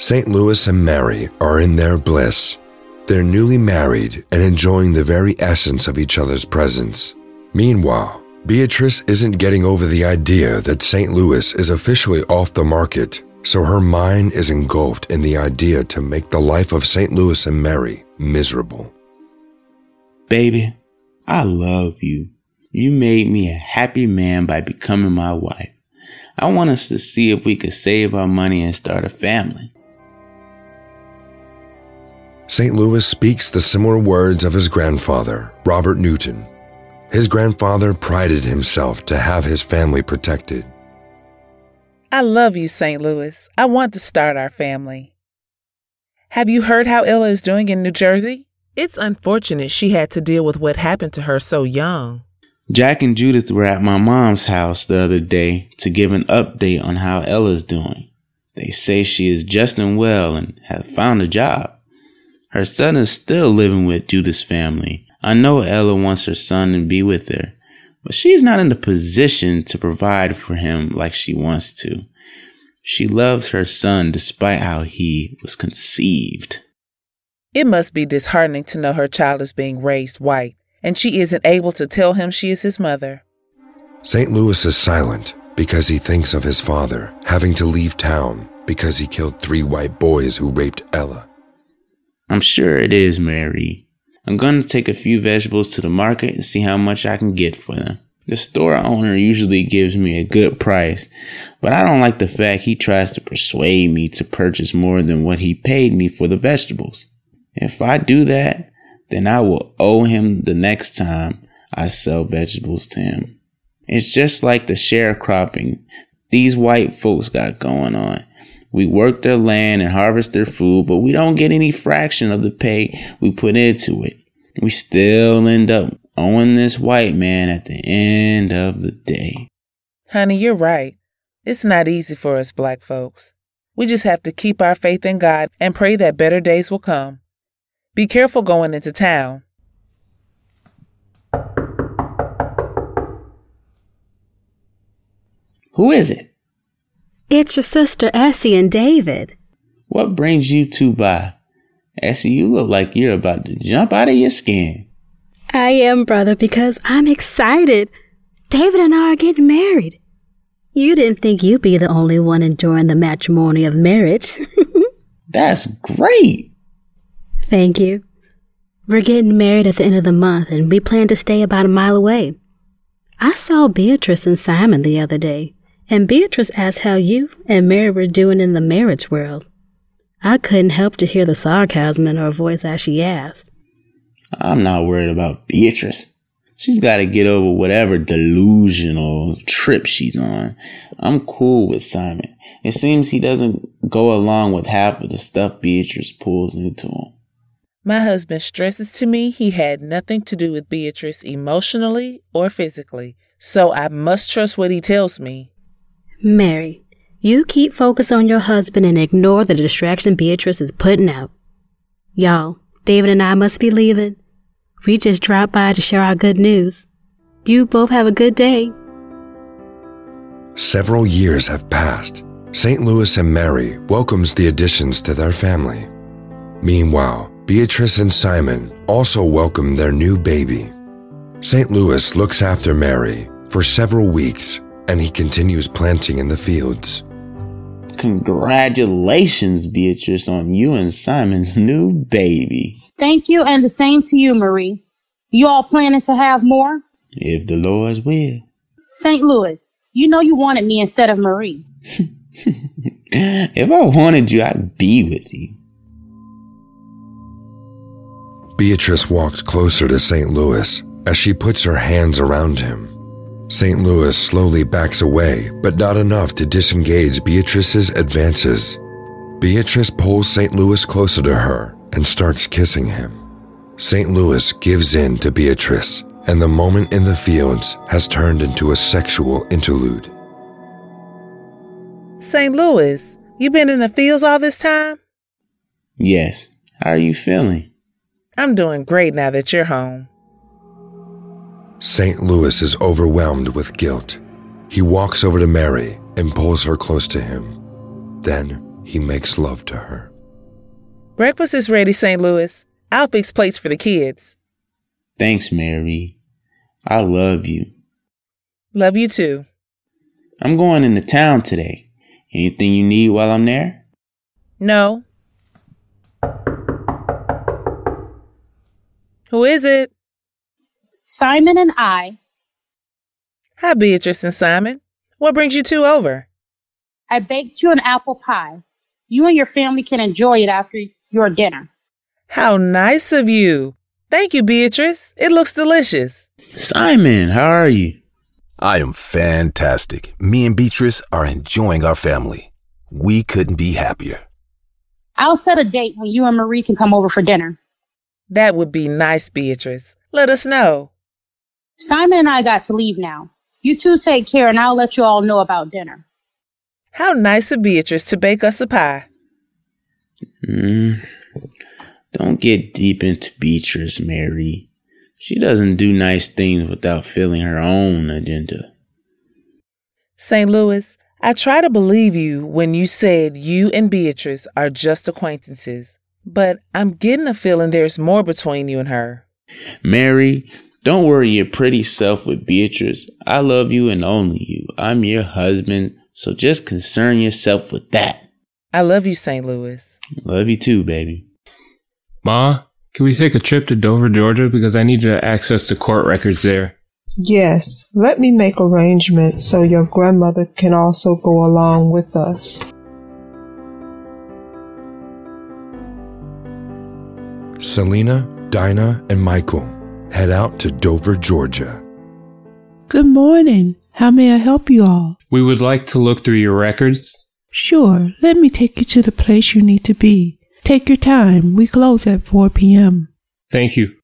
St. Louis and Merrie are in their bliss. They're newly married and enjoying the very essence of each other's presence. Meanwhile, Beatrice isn't getting over the idea that St. Louis is officially off the market, so her mind is engulfed in the idea to make the life of St. Louis and Merrie miserable. Baby, I love you. You made me a happy man by becoming my wife. I want us to see if we could save our money and start a family. St. Louis speaks the similar words of his grandfather, Robert Newton. His grandfather prided himself to have his family protected. I love you, St. Louis. I want to start our family. Have you heard how Ella is doing in New Jersey? It's unfortunate she had to deal with what happened to her so young. Jack and Judith were at my mom's house the other day to give an update on how Ella's doing. They say she is just and well and has found a job. Her son is still living with Judith's family. I know Ella wants her son to be with her, but she's not in the position to provide for him like she wants to. She loves her son despite how he was conceived. It must be disheartening to know her child is being raised white, and she isn't able to tell him she is his mother. St. Louis is silent because he thinks of his father having to leave town because he killed three white boys who raped Ella. I'm sure it is, Merrie. I'm going to take a few vegetables to the market and see how much I can get for them. The store owner usually gives me a good price, but I don't like the fact he tries to persuade me to purchase more than what he paid me for the vegetables. If I do that, then I will owe him the next time I sell vegetables to him. It's just like the sharecropping these white folks got going on. We work their land and harvest their food, but we don't get any fraction of the pay we put into it. We still end up owing this white man at the end of the day. Honey, you're right. It's not easy for us black folks. We just have to keep our faith in God and pray that better days will come. Be careful going into town. Who is it? It's your sister Essie and David. What brings you two by? Essie, you look like you're about to jump out of your skin. I am, brother, because I'm excited. David and I are getting married. You didn't think you'd be the only one enjoying the matrimony of marriage. That's great. Thank you. We're getting married at the end of the month, and we plan to stay about a mile away. I saw Beatrice and Simon the other day, and Beatrice asked how you and Merrie were doing in the marriage world. I couldn't help to hear the sarcasm in her voice as she asked. I'm not worried about Beatrice. She's got to get over whatever delusional trip she's on. I'm cool with Simon. It seems he doesn't go along with half of the stuff Beatrice pulls into him. My husband stresses to me he had nothing to do with Beatrice emotionally or physically, so I must trust what he tells me. Merrie, you keep focus on your husband and ignore the distraction Beatrice is putting out. Y'all, David and I must be leaving. We just dropped by to share our good news. You both have a good day. Several years have passed. St. Louis and Merrie welcomes the additions to their family. Meanwhile, Beatrice and Simon also welcome their new baby. St. Louis looks after Merrie for several weeks and he continues planting in the fields. Congratulations, Beatrice, on you and Simon's new baby. Thank you, and the same to you, Marie. You all planning to have more? If the Lord's will. St. Louis, you know you wanted me instead of Marie. if I wanted you, I'd be with you. Beatrice walked closer to St. Louis as she puts her hands around him. St. Louis slowly backs away, but not enough to disengage Beatrice's advances. Beatrice pulls St. Louis closer to her and starts kissing him. St. Louis gives in to Beatrice, and the moment in the fields has turned into a sexual interlude. St. Louis, you been in the fields all this time? Yes. How are you feeling? I'm doing great now that you're home. St. Louis is overwhelmed with guilt. He walks over to Merrie and pulls her close to him. Then he makes love to her. Breakfast is ready, St. Louis. I'll fix plates for the kids. Thanks, Merrie. I love you. Love you too. I'm going into town today. Anything you need while I'm there? No. Who is it? Simon and I, Hi, Beatrice and Simon. What brings you two over? I baked you an apple pie. You and your family can enjoy it after your dinner. How nice of you. Thank you, Beatrice. It looks delicious. Simon, how are you? I am fantastic. Me and Beatrice are enjoying our family. We couldn't be happier. I'll set a date when you and Marie can come over for dinner. That would be nice, Beatrice. Let us know. Simon and I got to leave now. You two take care and I'll let you all know about dinner. How nice of Beatrice to bake us a pie. Mm, don't get deep into Beatrice, Merrie. She doesn't do nice things without filling her own agenda. St. Louis, I try to believe you when you said you and Beatrice are just acquaintances, but I'm getting a feeling there's more between you and her. Merrie, don't worry your pretty self with Beatrice. I love you and only you. I'm your husband, so just concern yourself with that. I love you, St. Louis. Love you too, baby. Ma, can we take a trip to Dover, Georgia? Because I need to access the court records there. Yes, let me make arrangements so your grandmother can also go along with us. Salina, Dinah, and Michael head out to Dover, Georgia. Good morning. How may I help you all? We would like to look through your records. Sure, let me take you to the place you need to be. Take your time. We close at 4 p.m. Thank you.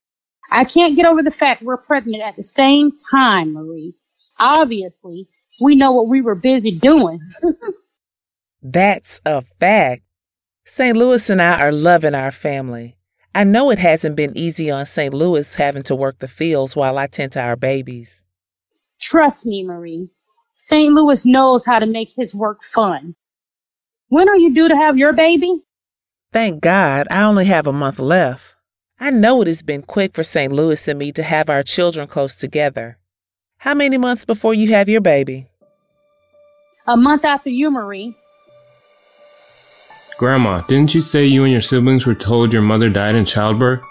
I can't get over the fact we're pregnant at the same time, Marie. Obviously, we know what we were busy doing. That's a fact. St. Louis and I are loving our family. I know it hasn't been easy on St. Louis having to work the fields while I tend to our babies. Trust me, Marie. St. Louis knows how to make his work fun. When are you due to have your baby? Thank God I only have a month left. I know it has been quick for St. Louis and me to have our children close together. How many months before you have your baby? A month after you, Marie. Grandma, didn't you say you and your siblings were told your mother died in childbirth?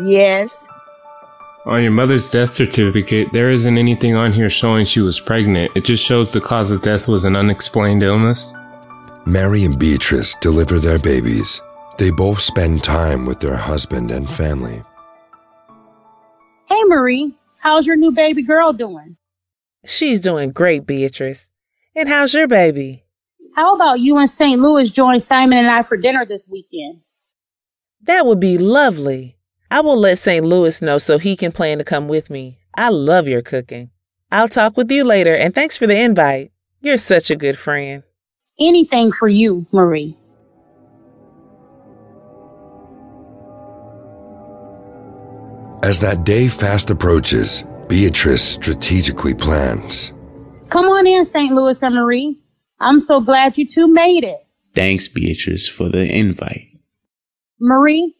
Yes. On your mother's death certificate, there isn't anything on here showing she was pregnant. It just shows the cause of death was an unexplained illness. Merrie and Beatrice deliver their babies. They both spend time with their husband and family. Hey, Marie. How's your new baby girl doing? She's doing great, Beatrice. And how's your baby? How about you and St. Louis join Simon and I for dinner this weekend? That would be lovely. I will let St. Louis know so he can plan to come with me. I love your cooking. I'll talk with you later and thanks for the invite. You're such a good friend. Anything for you, Marie. As that day fast approaches, Beatrice strategically plans. Come on in, St. Louis and Marie. I'm so glad you two made it. Thanks, Beatrice, for the invite. Marie,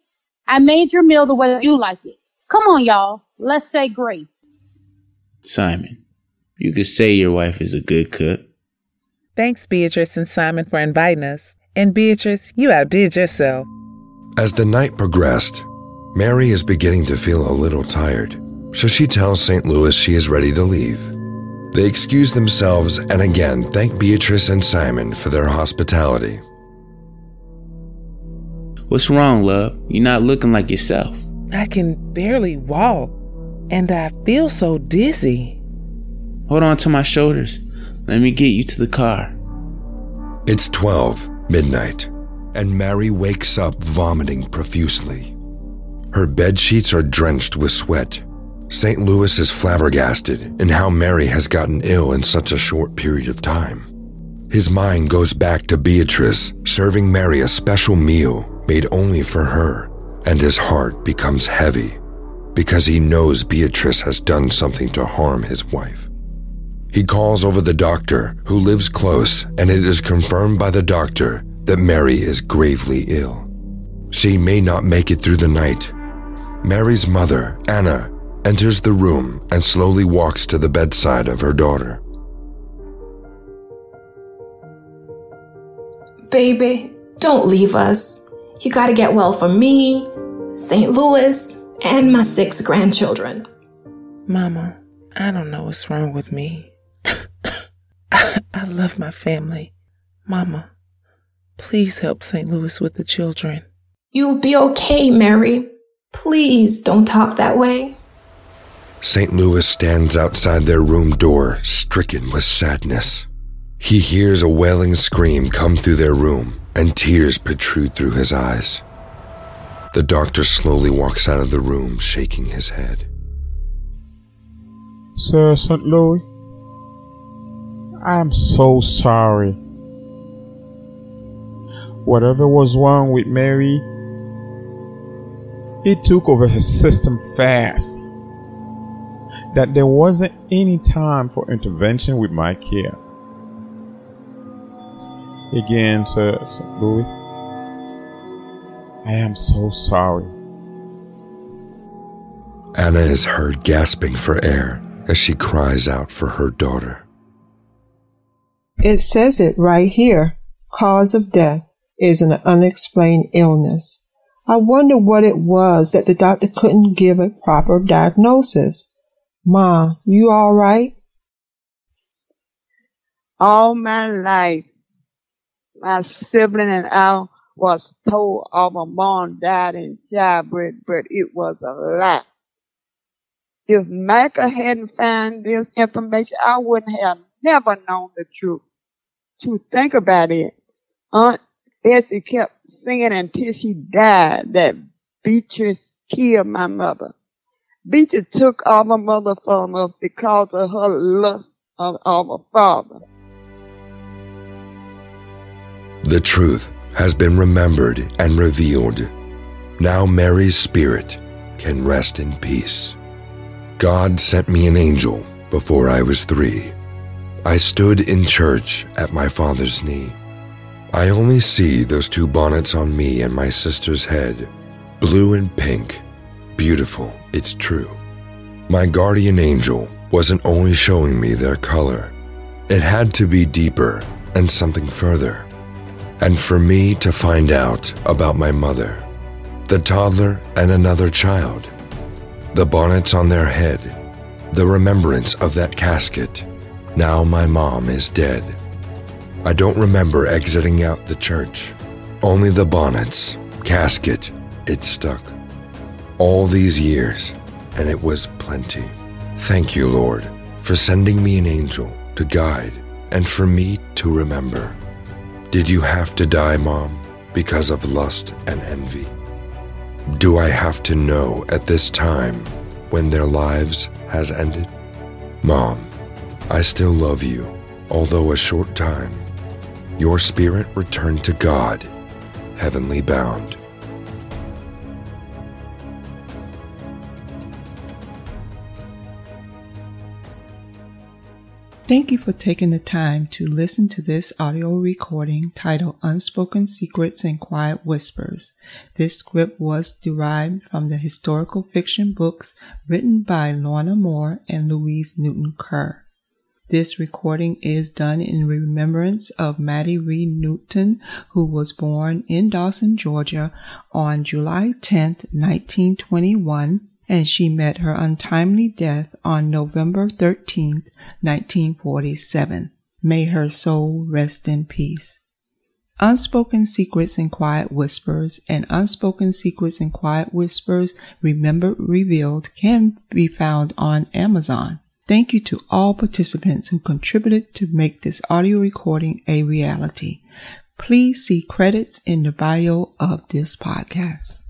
I made your meal the way you like it. Come on, y'all. Let's say grace. Simon, you could say your wife is a good cook. Thanks, Beatrice and Simon, for inviting us. And Beatrice, you outdid yourself. As the night progressed, Merrie is beginning to feel a little tired, so she tells St. Louis she is ready to leave. They excuse themselves and again thank Beatrice and Simon for their hospitality. What's wrong, love? You're not looking like yourself. I can barely walk, and I feel so dizzy. Hold on to my shoulders. Let me get you to the car. It's 12, midnight, and Merrie wakes up vomiting profusely. Her bed sheets are drenched with sweat. St. Louis is flabbergasted in how Merrie has gotten ill in such a short period of time. His mind goes back to Beatrice serving Merrie a special meal made only for her, and his heart becomes heavy because he knows Beatrice has done something to harm his wife. He calls over the doctor who lives close, and it is confirmed by the doctor that Merrie is gravely ill. She may not make it through the night. Merrie's mother, Anna, enters the room and slowly walks to the bedside of her daughter. Baby, don't leave us. You gotta get well for me, St. Louis, and my six grandchildren. Mama, I don't know what's wrong with me. I love my family. Mama, please help St. Louis with the children. You'll be okay, Merrie. Please don't talk that way. St. Louis stands outside their room door, stricken with sadness. He hears a wailing scream come through their room, and tears protrude through his eyes. The doctor slowly walks out of the room, shaking his head. Sir St. Louis, I am so sorry. Whatever was wrong with Merrie, it took over her system fast. That there wasn't any time for intervention with my care. Again, Sir St. Louis, I am so sorry. Anna is heard gasping for air as she cries out for her daughter. It says it right here. Cause of death is an unexplained illness. I wonder what it was that the doctor couldn't give a proper diagnosis. Ma, you all right? All my life, my sibling and I was told our mom died in childbirth, but it was a lie. If Micah hadn't found this information, I wouldn't have never known the truth. To think about it, Aunt Essie kept singing until she died that Beatrice killed my mother. Beatrice took our mother from us because of her lust of our father. The truth has been remembered and revealed. Now Merrie's spirit can rest in peace. God sent me an angel before I was three. I stood in church at my father's knee. I only see those two bonnets on me and my sister's head, blue and pink. Beautiful, it's true. My guardian angel wasn't only showing me their color, it had to be deeper and something further. And for me to find out about my mother, the toddler, and another child, the bonnets on their head, the remembrance of that casket. Now my mom is dead. I don't remember exiting out the church. Only the bonnets, casket, it stuck. All these years, and it was plenty. Thank you, Lord, for sending me an angel to guide and for me to remember. Did you have to die, Mom, because of lust and envy? Do I have to know at this time when their lives has ended? Mom, I still love you, although a short time. Your spirit returned to God, heavenly bound. Thank you for taking the time to listen to this audio recording titled Unspoken Secrets and Quiet Whispers. This script was derived from the historical fiction books written by Lorna Moore and Louise Newton Kerr. This recording is done in remembrance of Mattie Reed Newton, who was born in Dawson, Georgia on July 10, 1921 and she met her untimely death on November 13, 1947. May her soul rest in peace. Unspoken Secrets and Quiet Whispers and Unspoken Secrets and Quiet Whispers Remembered Revealed can be found on Amazon. Thank you to all participants who contributed to make this audio recording a reality. Please see credits in the bio of this podcast.